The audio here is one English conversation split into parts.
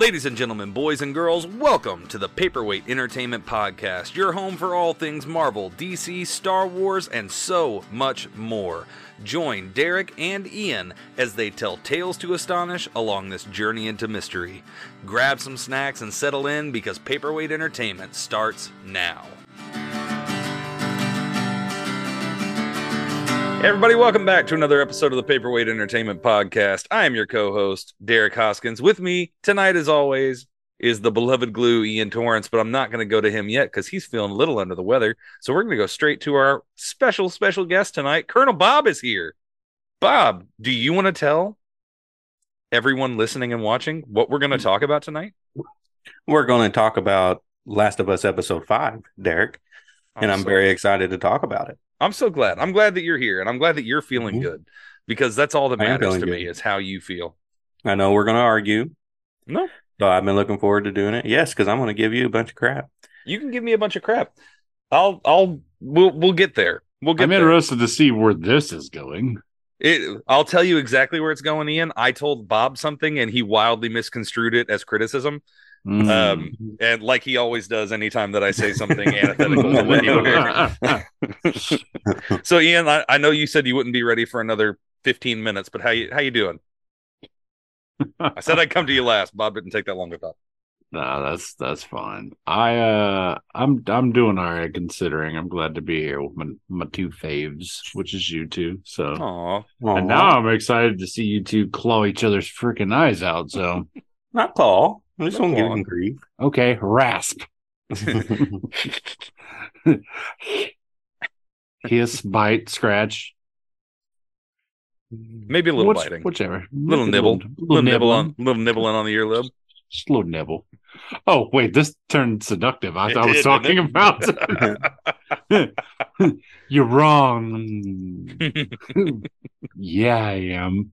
Ladies and gentlemen, boys and girls, welcome to the Paperweight Entertainment Podcast, your home for all things Marvel, DC, Star Wars, and so much more. Join Derek and Ian as they tell tales to astonish along this journey into mystery. Grab some snacks and settle in because Paperweight Entertainment starts now. Everybody, welcome back to another episode of the Paperweight Entertainment Podcast. I am your co-host, Derek Hoskins. With me tonight, as always, is the beloved glue, Ian Torrance, but I'm not going to go to him yet because he's feeling a little under the weather. So we're going to go straight to our special, special guest tonight. Colonel Bob is here. Bob, do you want to tell everyone listening and watching what we're going to talk about tonight? We're going to talk about Last of Us episode five, Derek, and I'm very excited to talk about it. I'm so glad. I'm glad that you're here and I'm glad that you're feeling Mhm. good because that's all that matters to good. me is how you feel. I know we're going to argue, No, so I've been looking forward to doing it. Yes, because I'm going to give you a bunch of crap. you can give me a bunch of crap. I'll, I'll, we'll, we'll get there. We'll get I'm there. interested to see where this is going. It, I'll tell you exactly where it's going, Ian. I told Bob something and he wildly misconstrued it as criticism. Mm. Um, and like he always does anytime that I say something antithetical to what he would So, Ian, I, I know you said you wouldn't be ready for another 15 minutes, but how you how you doing? I said I'd come to you last. Bob didn't take that long to talk. no, that's that's fine. I uh, I'm I'm doing all right considering. I'm glad to be here with my, my two faves, which is you two. So, Aw. and now I'm excited to see you two claw each other's freaking eyes out. So, not Paul. I just Not want to give Paul. him grief. okay, rasp, hiss, bite, scratch, Maybe a little Which- biting. whichever, little Maybe nibble. little, little nibble on little nibbling on the earlobe. Just a little nibble. Oh wait, this turned seductive. I It thought I was talking didn't about. You're wrong. yeah, I am.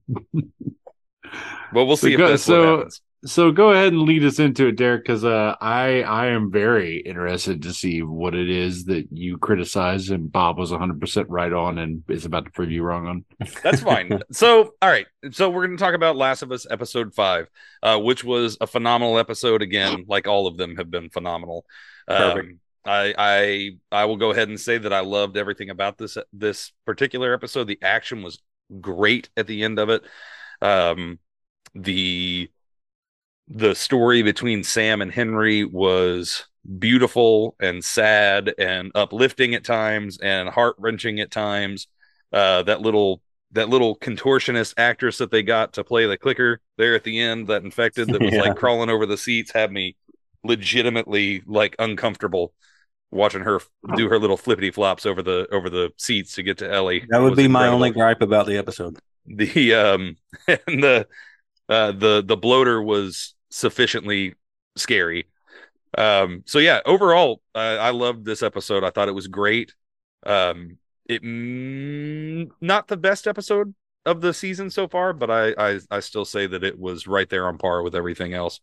well, we'll see So if go- that's so- what happens. So go ahead and lead us into it, Derek, because uh, I I am very interested to see what it is that you criticize, and Bob was 100 percent right on, and is about to prove you wrong on. That's fine. so, all right. So we're going to talk about Last of Us episode five, uh, which was a phenomenal episode again. Like all of them have been phenomenal. Perfect. Um, I I I will go ahead and say that I loved everything about this this particular episode. The action was great at the end of it. Um, the the story between Sam and Henry was beautiful and sad and uplifting at times and heart wrenching at times. Uh, that little that little contortionist actress that they got to play the clicker there at the end, that infected that was Yeah. like crawling over the seats, had me legitimately like uncomfortable watching her do her little flippity flops over the over the seats to get to Ellie. that would be my only gripe about the episode. the um and the uh the the bloater was sufficiently scary. Um so yeah overall uh, i loved this episode. I thought it was great. Um it mm, not the best episode of the season so far but I, I i still say that it was right there on par with everything else.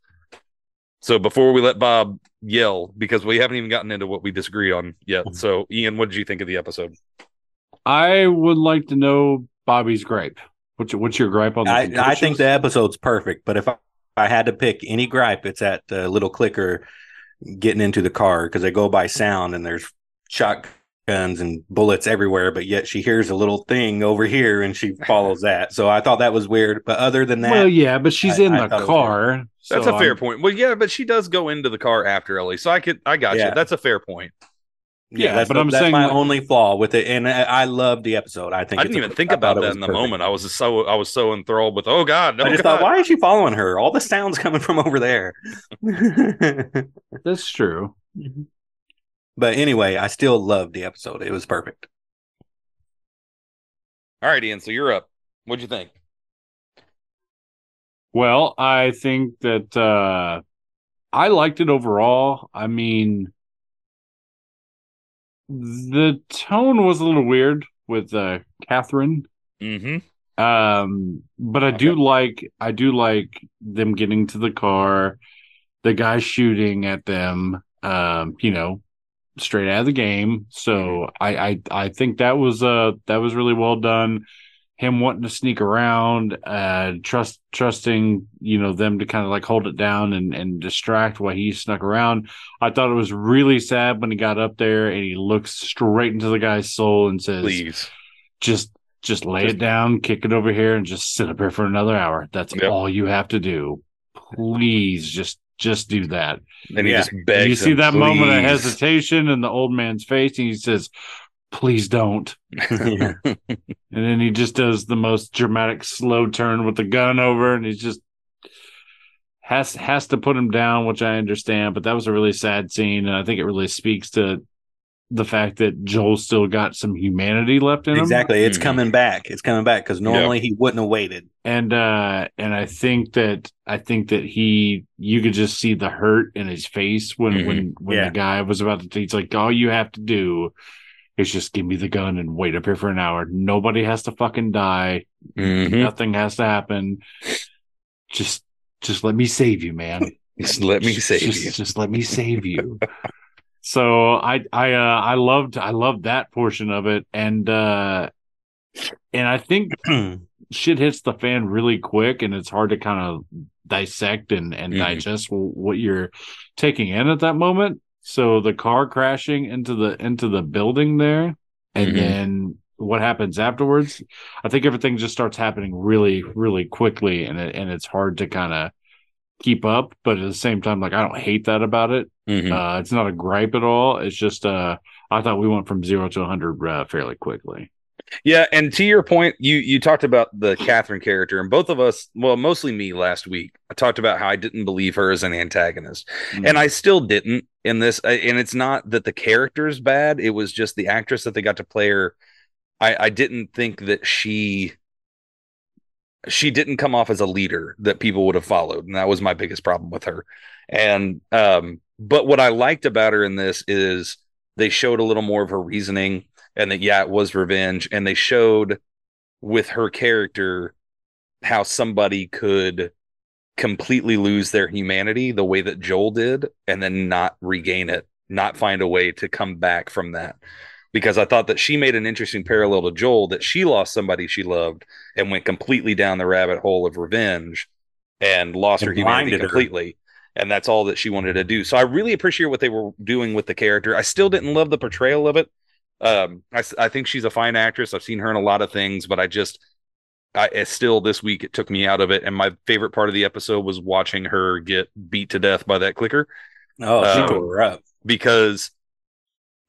So before we let bob yell because we haven't even gotten into what we disagree on yet. So ian what did you think of the episode? I would like to know Bobby's gripe. What's your, what's your gripe on the? I, I think the episode's perfect, but if I, I had to pick any gripe, it's at the little clicker getting into the car because they go by sound and there's shotguns and bullets everywhere, but yet she hears a little thing over here and she follows that. So I thought that was weird. But other than that, Well, yeah, but she's I- in I the thought it car. That's so a fair I'm- point. Well, yeah, but she does go into the car after Ellie, so I could, I got Yeah. you. That's a fair point. Yeah, Yeah, that's, but the- I'm that's saying, my like- only flaw with it. And I, I love the episode. I think I didn't a- even think I about that was in the perfect. moment. I was just so, I was so enthralled with, oh god, oh I just god. thought, why is she following her? All the sounds coming from over there. That's true. but anyway, I still loved the episode. It was perfect. All right, Ian. So you're up. What'd you think? Well, I think that uh I liked it overall. I mean, the tone was a little weird with uh Catherine. Mm-hmm. Um, but I do like I do like them getting to the car, the guy shooting at them. Um, you know, straight out of the game. So I I I think that was uh that was really well done. Him wanting to sneak around, uh, trust trusting you know them to kind of like hold it down and and distract while he snuck around. I thought it was really sad when he got up there and he looks straight into the guy's soul and says, Please. "Just." Just lay Just- it down, kick it over here, and just sit up here for another hour. That's Yep. all you have to do. Please, just just do that. And he Yeah. just begs. you see him, that moment of hesitation in the old man's face, and he says, "Please don't." Yeah. And then he just does the most dramatic slow turn with the gun over, and he's just has has to put him down, which I understand. But that was a really sad scene, and I think it really speaks to the fact that Joel still got some humanity left in him. exactly. It's Mhm. coming back. It's coming back because normally he wouldn't have waited. and uh and i think that i think that he you could just see the hurt in his face when Mhm. when when Yeah. the guy was about to he's like all you have to do is just give me the gun and wait up here for an hour. Nobody has to fucking die. Mhm. nothing has to happen. Just just let me save you man. Just let me Just- save just, you. just let me save you. So i i uh i loved i loved that portion of it. And uh and i think shit hits the fan really quick and it's hard to kind of dissect and, and Mhm. digest what you're taking in at that moment so the car crashing into the into the building there and Mhm. then what happens afterwards i think everything just starts happening really really quickly and it, and it's hard to kind of keep up but at the same time like i don't hate that about it Mhm. uh it's not a gripe at all it's just uh i thought we went from zero to 100 uh, fairly quickly Yeah, and to your point, you you talked about the Catherine character, and both of us, well, mostly me last week, I talked about how I didn't believe her as an antagonist, and I still didn't in this. And it's not that the character is bad; it was just the actress that they got to play her. I I didn't think that she she didn't come off as a leader that people would have followed, and that was my biggest problem with her. And um, but what I liked about her in this is they showed a little more of her reasoning and that yeah it was revenge and they showed with her character how somebody could completely lose their humanity the way that Joel did and then not regain it not find a way to come back from that because I thought that she made an interesting parallel to Joel that she lost somebody she loved and went completely down the rabbit hole of revenge and lost And her humanity blinded her. completely and that's all that she wanted to do. So I really appreciate what they were doing with the character. I still didn't love the portrayal of it. Um, I, I think she's a fine actress. I've seen her in a lot of things, but I just, I still this week it took me out of it. And my favorite part of the episode was watching her get beat to death by that clicker Oh, she Um, tore her up. because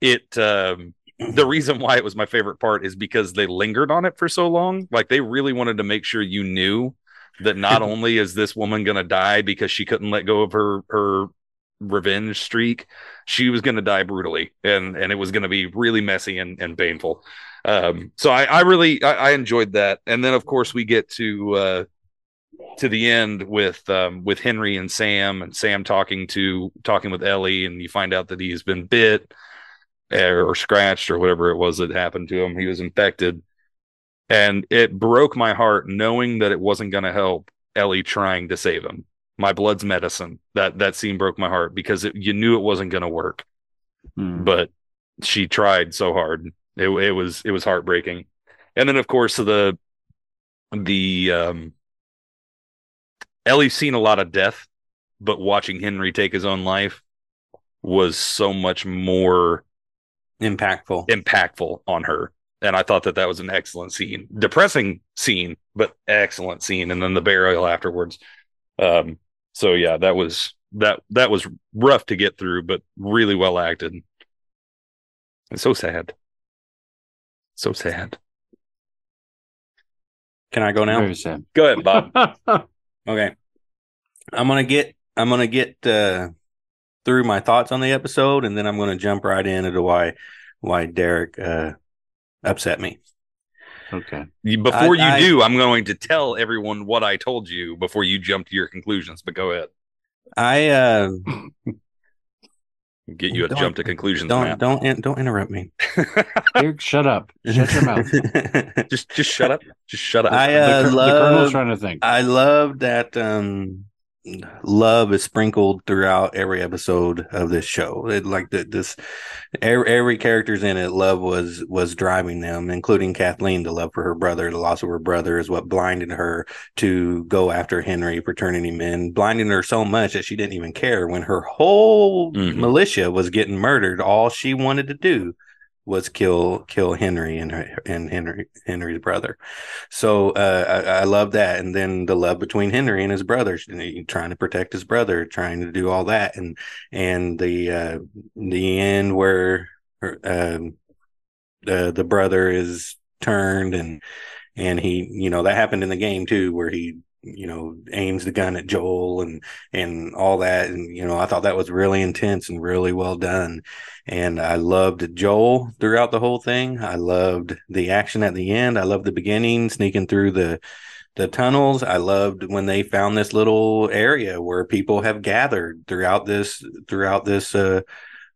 it. Um, the reason why it was my favorite part is because they lingered on it for so long. Like they really wanted to make sure you knew that not only is this woman going to die because she couldn't let go of her her revenge streak, she was going to die brutally, and and it was going to be really messy and and painful. Um, so I I really I, I enjoyed that, and then of course we get to uh to the end with um with Henry and Sam and Sam talking to talking with Ellie, and you find out that he's been bit eh, or scratched or whatever it was that happened to him. He was infected. And it broke my heart knowing that it wasn't going to help Ellie trying to save him. My blood's medicine. That that scene broke my heart because it, you knew it wasn't going to work, Hmm. but she tried so hard. It, it was it was heartbreaking. And then of course the the um Ellie's seen a lot of death, but watching Henry take his own life was so much more Impactful. impactful on her. And I thought that that was an excellent scene, depressing scene, but excellent scene. And then the burial afterwards. Um, so yeah, that was that that was rough to get through, but really well acted. And so sad. So sad. Can I go now? Very sad. Go ahead, Bob. Okay. I'm gonna get I'm gonna get uh through my thoughts on the episode and then I'm gonna jump right into why why Derek uh upset me. Okay. Before I- you I- do, I'm going to tell everyone what I told you before you jump to your conclusions. But go ahead. I uh Get you a jump to conclusions, don't Matt. don't in- don't interrupt me. Derek, shut up. Shut your mouth. just just shut up. Just shut up. I the, uh col- the colonel's love trying to think. I love that um love is sprinkled throughout every episode of this show. It, like the, this, every, every character's in it. Love was was driving them, including Kathleen. The love for her brother, the loss of her brother, is what blinded her to go after Henry for turning him in, blinding her so much that she didn't even care when her whole Mhm. militia was getting murdered. All she wanted to do was kill kill Henry and and Henry Henry's brother. So uh, I, I love that, and then the love between Henry and his brother, trying to protect his brother, trying to do all that, and and the uh, the end where um, the the brother is turned and and he you know that happened in the game too, where he you know aims the gun at Joel and and all that, and you know I thought that was really intense and really well done and I loved Joel throughout the whole thing. I loved the action at the end. I loved the beginning, sneaking through the the tunnels. I loved when they found this little area where people have gathered throughout this throughout this uh,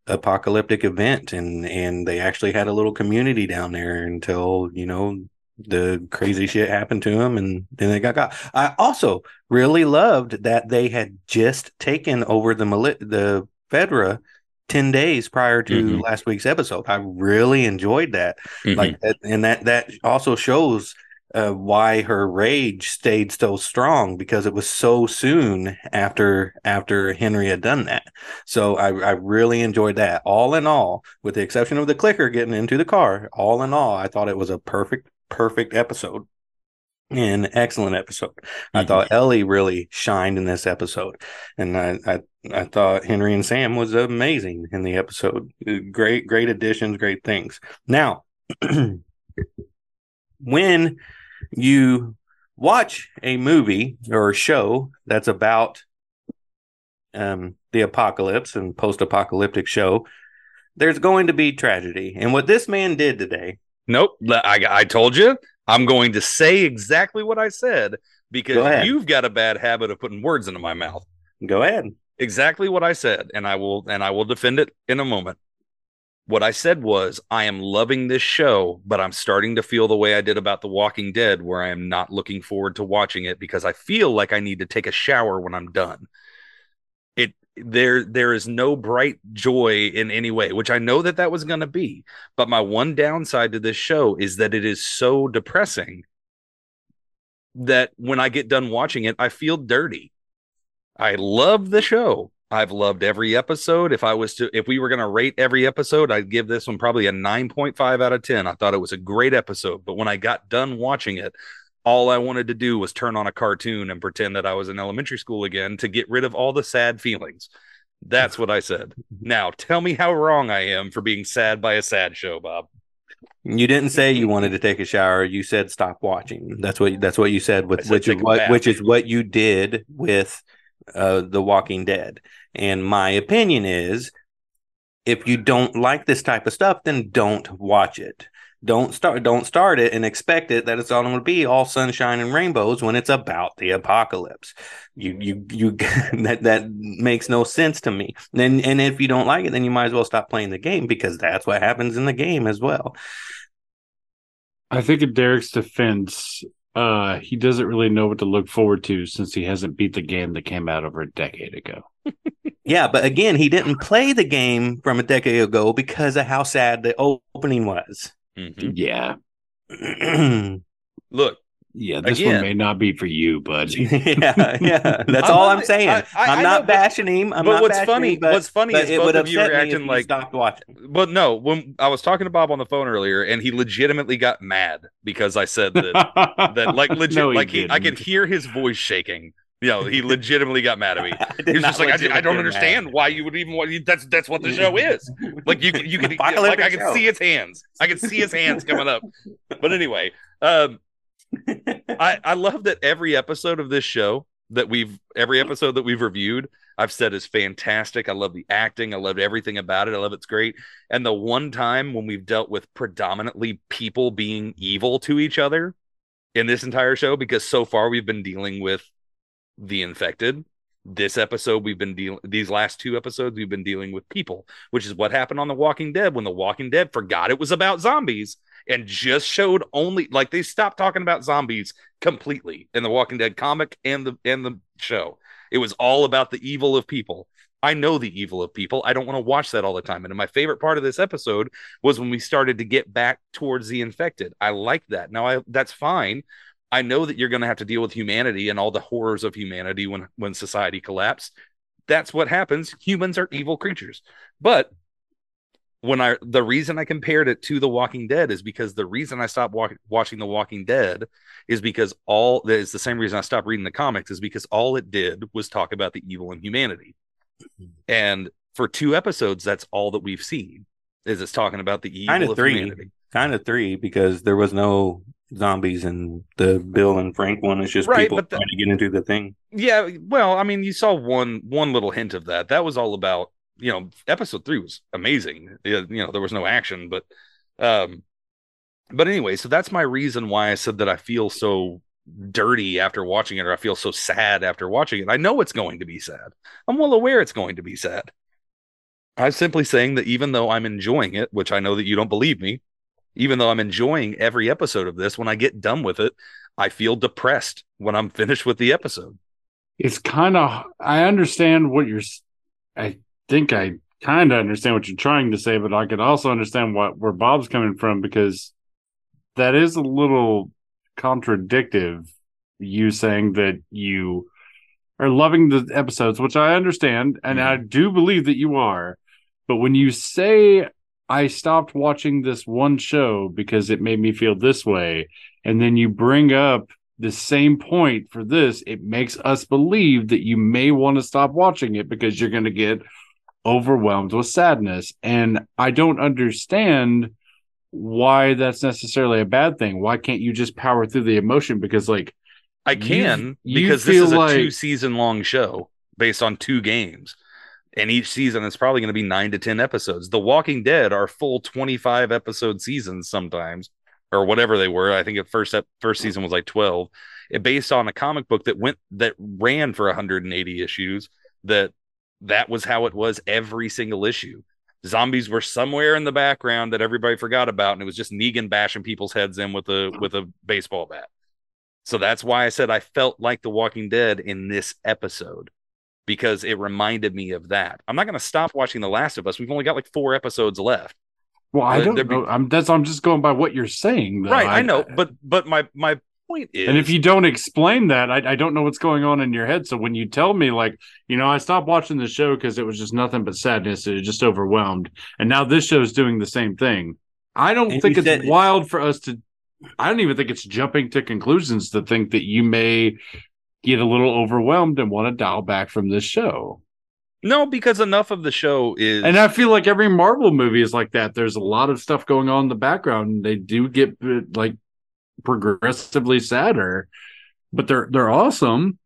apocalyptic event, and and they actually had a little community down there until you know the crazy shit happened to them and then they got got. I also really loved that they had just taken over the Mali- the Fedra 10 days prior to Mhm. last week's episode. I really enjoyed that. Mhm. Like that, and that that also shows uh, why her rage stayed so strong because it was so soon after after Henry had done that. So I, I really enjoyed that. All in all, with the exception of the clicker getting into the car, all in all, I thought it was a perfect perfect episode. An excellent episode. I Mhm. thought Ellie really shined in this episode, and I, I I thought Henry and Sam was amazing in the episode. Great, great additions, great things. Now, when you watch a movie or a show that's about um, the apocalypse and post-apocalyptic show, there's going to be tragedy. And what this man did today, Nope. I, I told you. I'm going to say exactly what I said because ahead. you've got a bad habit of putting words into my mouth. go ahead. Exactly what I said, and I will and I will defend it in a moment. What I said was, I am loving this show, but I'm starting to feel the way I did about The Walking Dead, where I am not looking forward to watching it because I feel like I need to take a shower when I'm done. There there is no bright joy in any way, which I know that that was going to be. But my one downside to this show is that it is so depressing that when I get done watching it, I feel dirty. I love the show. I've loved every episode. If I was to, if we were going to rate every episode, I'd give this one probably a 9.5 out of 10. I thought it was a great episode. But when I got done watching it, all I wanted to do was turn on a cartoon and pretend that I was in elementary school again to get rid of all the sad feelings. That's what I said. Now, tell me how wrong I am for being sad by a sad show, Bob. You didn't say you wanted to take a shower. You said stop watching. That's what that's what you said with said which is what which is what you did with uh The Walking Dead. And my opinion is if you don't like this type of stuff, then don't watch it. Don't start don't start it and expect it that it's all going to be all sunshine and rainbows when it's about the apocalypse. You you you that that makes no sense to me. And and if you don't like it, then you might as well stop playing the game because that's what happens in the game as well. I think in Derek's defense, uh, he doesn't really know what to look forward to since he hasn't beat the game that came out over a decade ago. Yeah, but again, he didn't play the game from a decade ago because of how sad the opening was. Mhm. Yeah. Look, Yeah, this Again. one may not be for you, bud. yeah. yeah. That's I'm all not- I'm saying. I- am not know, but- bashing him. I'm but not what's bashing funny- him, but, what's funny is both of you are upset acting you like- stopped watching. but no, when I was talking to Bob on the phone earlier, and he legitimately got mad because I said that that like legit No, he like he, I could hear his voice shaking. You know, he legitimately got mad at me. He was just like, I, I don't get mad. understand why you would even want you. That's that's what the show is. Like you, you can like I can show. see his hands. I can see his hands coming up. But anyway, um, I I love that every episode of this show that we've every episode that we've reviewed, I've said is fantastic. I love the acting. I loved everything about it. I love it's great. And the one time when we've dealt with predominantly people being evil to each other in this entire show, because so far we've been dealing with the infected. This episode, we've been dealing, these last two episodes, we've been dealing with people, which is what happened on The Walking Dead when The Walking Dead forgot it was about zombies and just showed only like they stopped talking about zombies completely in the Walking Dead comic and the and the show. It was all about the evil of people. I know the evil of people. I don't want to watch that all the time. And my favorite part of this episode was when we started to get back towards the infected. I like that. Now I that's fine. I know that you're going to have to deal with humanity and all the horrors of humanity when when society collapses. That's what happens. Humans are evil creatures. But when I the reason I compared it to The Walking Dead is because the reason I stopped walk, watching The Walking Dead is because all is the same reason I stopped reading the comics is because all it did was talk about the evil in humanity. Mm-hmm. And for two episodes, that's all that we've seen is it's talking about the evil Kind of of three. humanity. Kind of three because there was no zombies and the Bill and Frank one is just Right, people the- trying to get into the thing. Yeah, well, I mean, you saw one one little hint of that. That was all about you know, episode three was amazing. You know, there was no action, but um, but anyway, so that's my reason why I said that I feel so dirty after watching it, or I feel so sad after watching it. I know it's going to be sad. I'm well aware it's going to be sad. I'm simply saying that even though I'm enjoying it, which I know that you don't believe me, even though I'm enjoying every episode of this, when I get done with it, I feel depressed when I'm finished with the episode. it's kind of i understand what you're I think i kind of understand what you're trying to say but i could also understand what where bob's coming from because that is a little contradictive you saying that you are loving the episodes which i understand and mm-hmm. i do believe that you are but when you say i stopped watching this one show because it made me feel this way and then you bring up the same point for this, it makes us believe that you may want to stop watching it because you're going to get overwhelmed with sadness. And I don't understand why that's necessarily a bad thing. Why can't you just power through the emotion? Because, like, I can you because this is a like- two season long show based on two games. And each season is probably going to be nine to 10 episodes. The Walking Dead are full 25 episode seasons sometimes, or whatever they were. I think at first first season was like 12. It based on a comic book that went that ran for 180 issues. That that was how it was every single issue. Zombies were somewhere in the background that everybody forgot about, and it was just Negan bashing people's heads in with a with a baseball bat. So that's why I said I felt like The Walking Dead in this episode because it reminded me of that. I'm not going to stop watching The Last of Us. We've only got like four episodes left. well, I don't there'd be- know. I'm that's I'm just going by what you're saying. Though. right, I, know, but but my my point is and if you don't explain that, I, I don't know what's going on in your head. So when you tell me, like, you know, I stopped watching the show because it was just nothing but sadness, it was just overwhelmed, and now this show is doing the same thing. I don't And think it's said- wild for us to. I don't even think it's jumping to conclusions to think that you may get a little overwhelmed and want to dial back from this show. no, because enough of the show is And I feel like every Marvel movie is like that. There's a lot of stuff going on in the background. And they do get like progressively sadder, but they're they're awesome.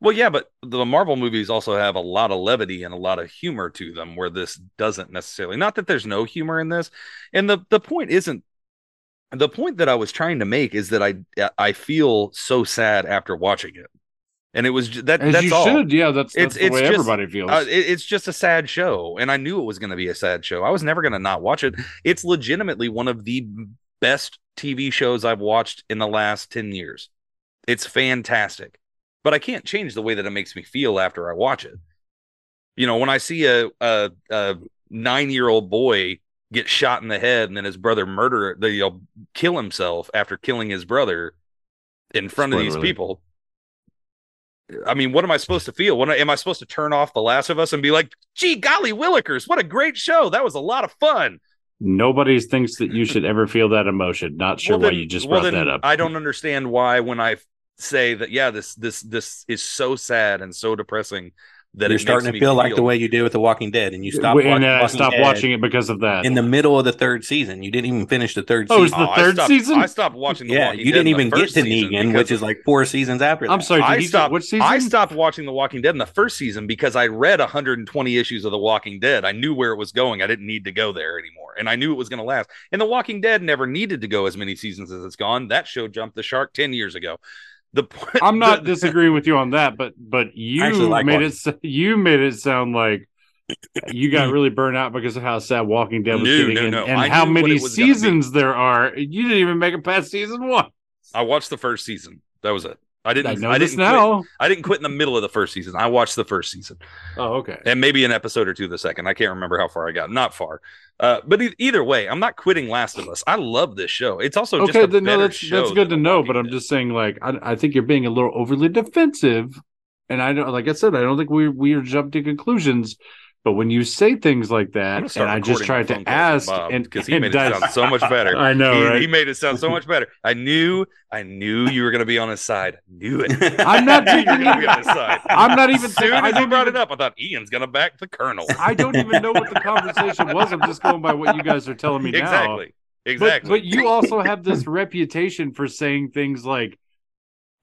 well, yeah, but the Marvel movies also have a lot of levity and a lot of humor to them, where this doesn't necessarily. Not that there's no humor in this, and the the point isn't. The point that I was trying to make is that I I feel so sad after watching it, and it was that As that's you all. should, yeah. That's, that's It's- the it's way just- everybody feels. Uh, it- it's just a sad show, and I knew it was going to be a sad show. I was never going to not watch it. It's legitimately one of the best TV shows I've watched in the last ten years. It's fantastic, but I can't change the way that it makes me feel after I watch it. You know, when I see a a, a nine year old boy get shot in the head and then his brother murder, the you know, kill himself after killing his brother in front of these Spoiler people. I mean, what am I supposed to feel? I, am I supposed to turn off The Last of Us and be like, "Gee, golly, Willikers, what a great show! That was a lot of fun." Nobody thinks that you should ever feel that emotion. Not sure Well, why you just well, brought then that up. I don't understand why when I say that, yeah, this this this is so sad and so depressing that You're it starting makes to me feel like the way you did with The Walking Dead, and you stopped and watching, uh, stop watching it because of that. in the middle of the third season. You didn't even finish the third Oh, is season. the I third stopped- season? I stopped watching. The yeah, Walking you didn't in even get to Negan, which is like four seasons after. I'm sorry. Did I stopped. Which season? I stopped watching The Walking Dead in the first season because I read 120 issues of The Walking Dead. I knew where it was going. I didn't need to go there anymore, and I knew it was going to last. And The Walking Dead never needed to go as many seasons as it's gone. That show jumped the shark 10 years ago. The point. I'm not the- disagreeing with you on that, but but you like made Walking it. You made it sound like you got really burnt out because of how sad Walking Dead was No, getting no, and, no. and I how many it was gonna be. seasons there are. You didn't even make it past season one. I watched the first season. That was it. I didn't. I know I this didn't Quit. I didn't quit in the middle of the first season. I watched the first season Oh, okay. and maybe an episode or two the second. I can't remember how far I got. Not far. Uh, but e- either way, I'm not quitting Last of Us. I love this show. It's also just okay, a then, no, that's that's good to know. But I'm just saying, like, I, I think you're being a little overly defensive, and I don't, like I said, I don't think we we are jumping to conclusions. But when you say things like that, and I just tried to ask, Bob, and because he and made it sound so much better. I know, he, right? he made it sound so much better. I knew, I knew you were going to be on his side. I knew it. I'm not I you were going to be on his side. I'm not even As soon thinking- I as he don't brought even- it up, I thought Ian's going to back the colonel. I don't even know what the conversation was. I'm just going by what you guys are telling me now. exactly. But, Exactly. but you also have this reputation for saying things like,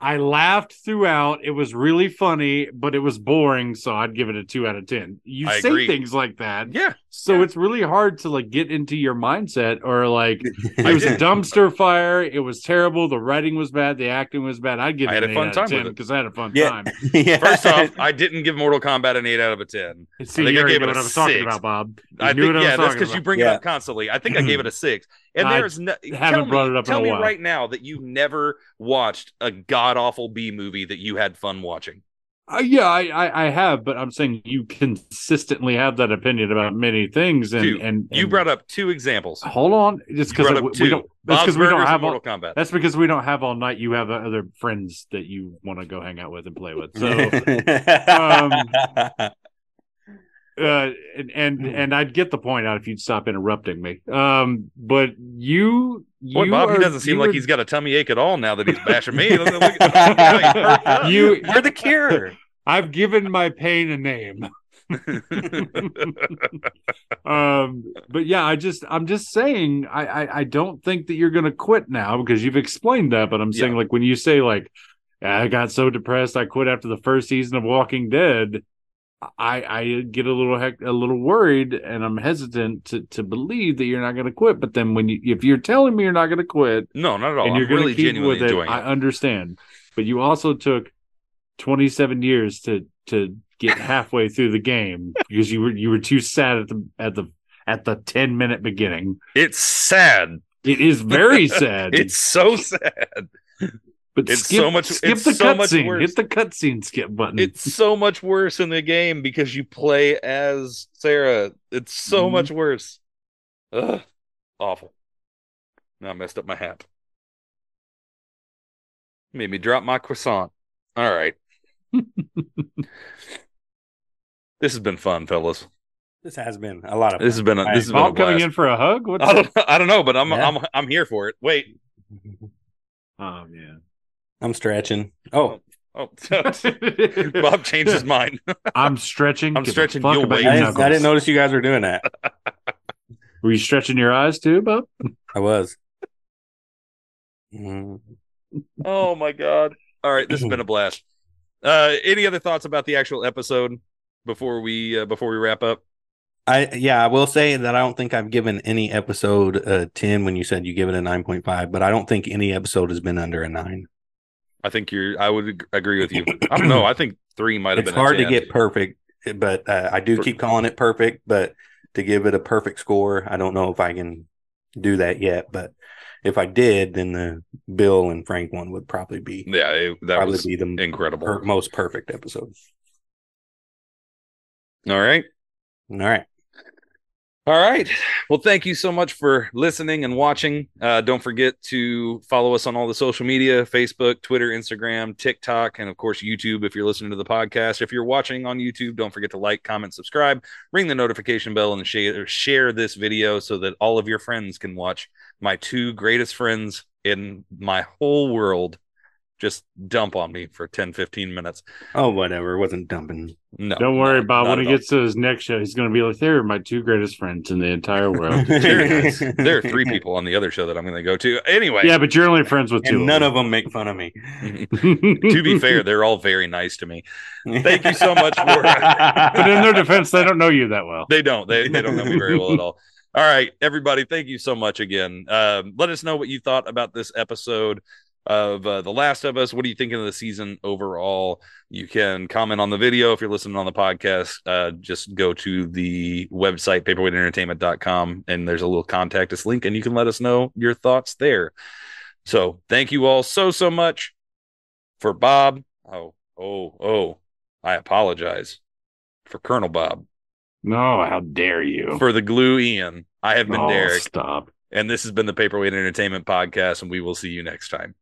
I laughed throughout. It was really funny, but it was boring, so I'd give it a two out of ten. You I say agree. things like that. yeah. So Yeah. it's really hard to like get into your mindset or like it was a dumpster fire. It was terrible. The writing was bad. The acting was bad. I'd give I it had an a eight fun out time of with ten it. because I had a fun Yeah. time. yeah. First off, I didn't give Mortal Kombat an 8 out of a 10. See, I think you I already gave knew it what a I was talking about, Bob. You I knew think, what I was yeah, that's talking because you bring Yeah. it up constantly. I think I gave it a six. And I there's no, haven't tell brought me, it up in Tell a me while. right now that you've never watched a god awful B movie that you had fun watching. Uh, yeah, I, I I have, but I'm saying you consistently have that opinion about many things, and Two. and, You brought up two examples. Hold on, it's You because we, we don't. That's because we don't have and all. Mortal Kombat. That's because we don't have all night. You have other friends that you want to go hang out with and play with. So, um, uh, and and Hmm. and I'd get the point out if you'd stop interrupting me. Um, but you, you Boy, Bob, he doesn't seem you like he's got a tummy ache at all now that he's bashing me. Look- look- look. You, You're the cure. I've given my pain a name. um but yeah i just i'm just saying I, I i don't think that you're gonna quit now because you've explained that but i'm saying Yeah. like when you say like i got so depressed i quit after the first season of walking dead i i get a little heck a little worried and i'm hesitant to to believe that you're not gonna quit but then when you if you're telling me you're not gonna quit no, not at all. and you're I'm gonna really keep genuinely with it enjoying i understand but you also took 27 years to to get halfway through the game because you were you were too sad at the at the at the 10 minute beginning It's sad. it is very sad It's so sad. But it's skip, so much- skip it's the so cutscene hit the cutscene skip button It's so much worse in the game because you play as Sarah. It's so Mhm. much worse. Ugh, awful. Now I messed up my hat. Made me drop my croissant. All right. this has been fun, fellas. This has been a lot of This has been a, this has been a coming in for a hug what's I don't, I don't know, but I'm Yeah. I'm I'm here for it. Wait. oh man I'm stretching. Oh, Oh, Bob changed his mind. i'm stretching I'm Give stretching, fuck about your I didn't, I didn't notice you guys were doing that. were you stretching your eyes too bob I was. Mm. Oh my god. All right, this has been a blast. Uh any other thoughts about the actual episode before we uh, before we wrap up? I yeah, I will say that I don't think I've given any episode a ten when you said you give it a nine point five, but I don't think any episode has been under a nine. I think you're I would agree with you. I don't know. I think 3 might have It's been a hard to get perfect, but uh, I do keep calling it perfect. But to give it a perfect score, I don't know if I can do that yet. But if I did, then the Bill and Frank one would probably be Yeah, it, that probably was be the incredible. per- most perfect episode. All right. All right. All right. Well, thank you so much for listening and watching. Uh, don't forget to follow us on all the social media Facebook, Twitter, Instagram, TikTok, and of course, YouTube if you're listening to the podcast. If you're watching on YouTube, don't forget to like, comment, subscribe, ring the notification bell, and share, share this video so that all of your friends can watch my two greatest friends in my whole world just dump on me for 10, 15 minutes. Oh, whatever. It wasn't dumping. No. don't worry no, bob not when at he all. gets to his next show he's going to be like they're my two greatest friends in the entire world there are three people on the other show that I'm going to go to. Anyway. yeah but you're only friends with two and none of them make fun of me. to be fair, they're all very nice to me. Thank you so much for- but in their defense, they don't know you that well. They don't. They, they don't know me very well at all. All right, everybody. Thank you so much again. Um, let us know what you thought about this episode. Of uh, The Last of Us. What are you thinking of the season overall? You can comment on the video if you're listening on the podcast. Uh, just go to the website, paperweightentertainment.com, and there's a little contact us link, and you can let us know your thoughts there. So thank you all so, so much for Bob. Oh, oh, oh, I apologize for Colonel Bob. No, how dare you? For the glue Ian. I have been oh, Derek. Stop. And this has been the Paperweight Entertainment Podcast, and we will see you next time.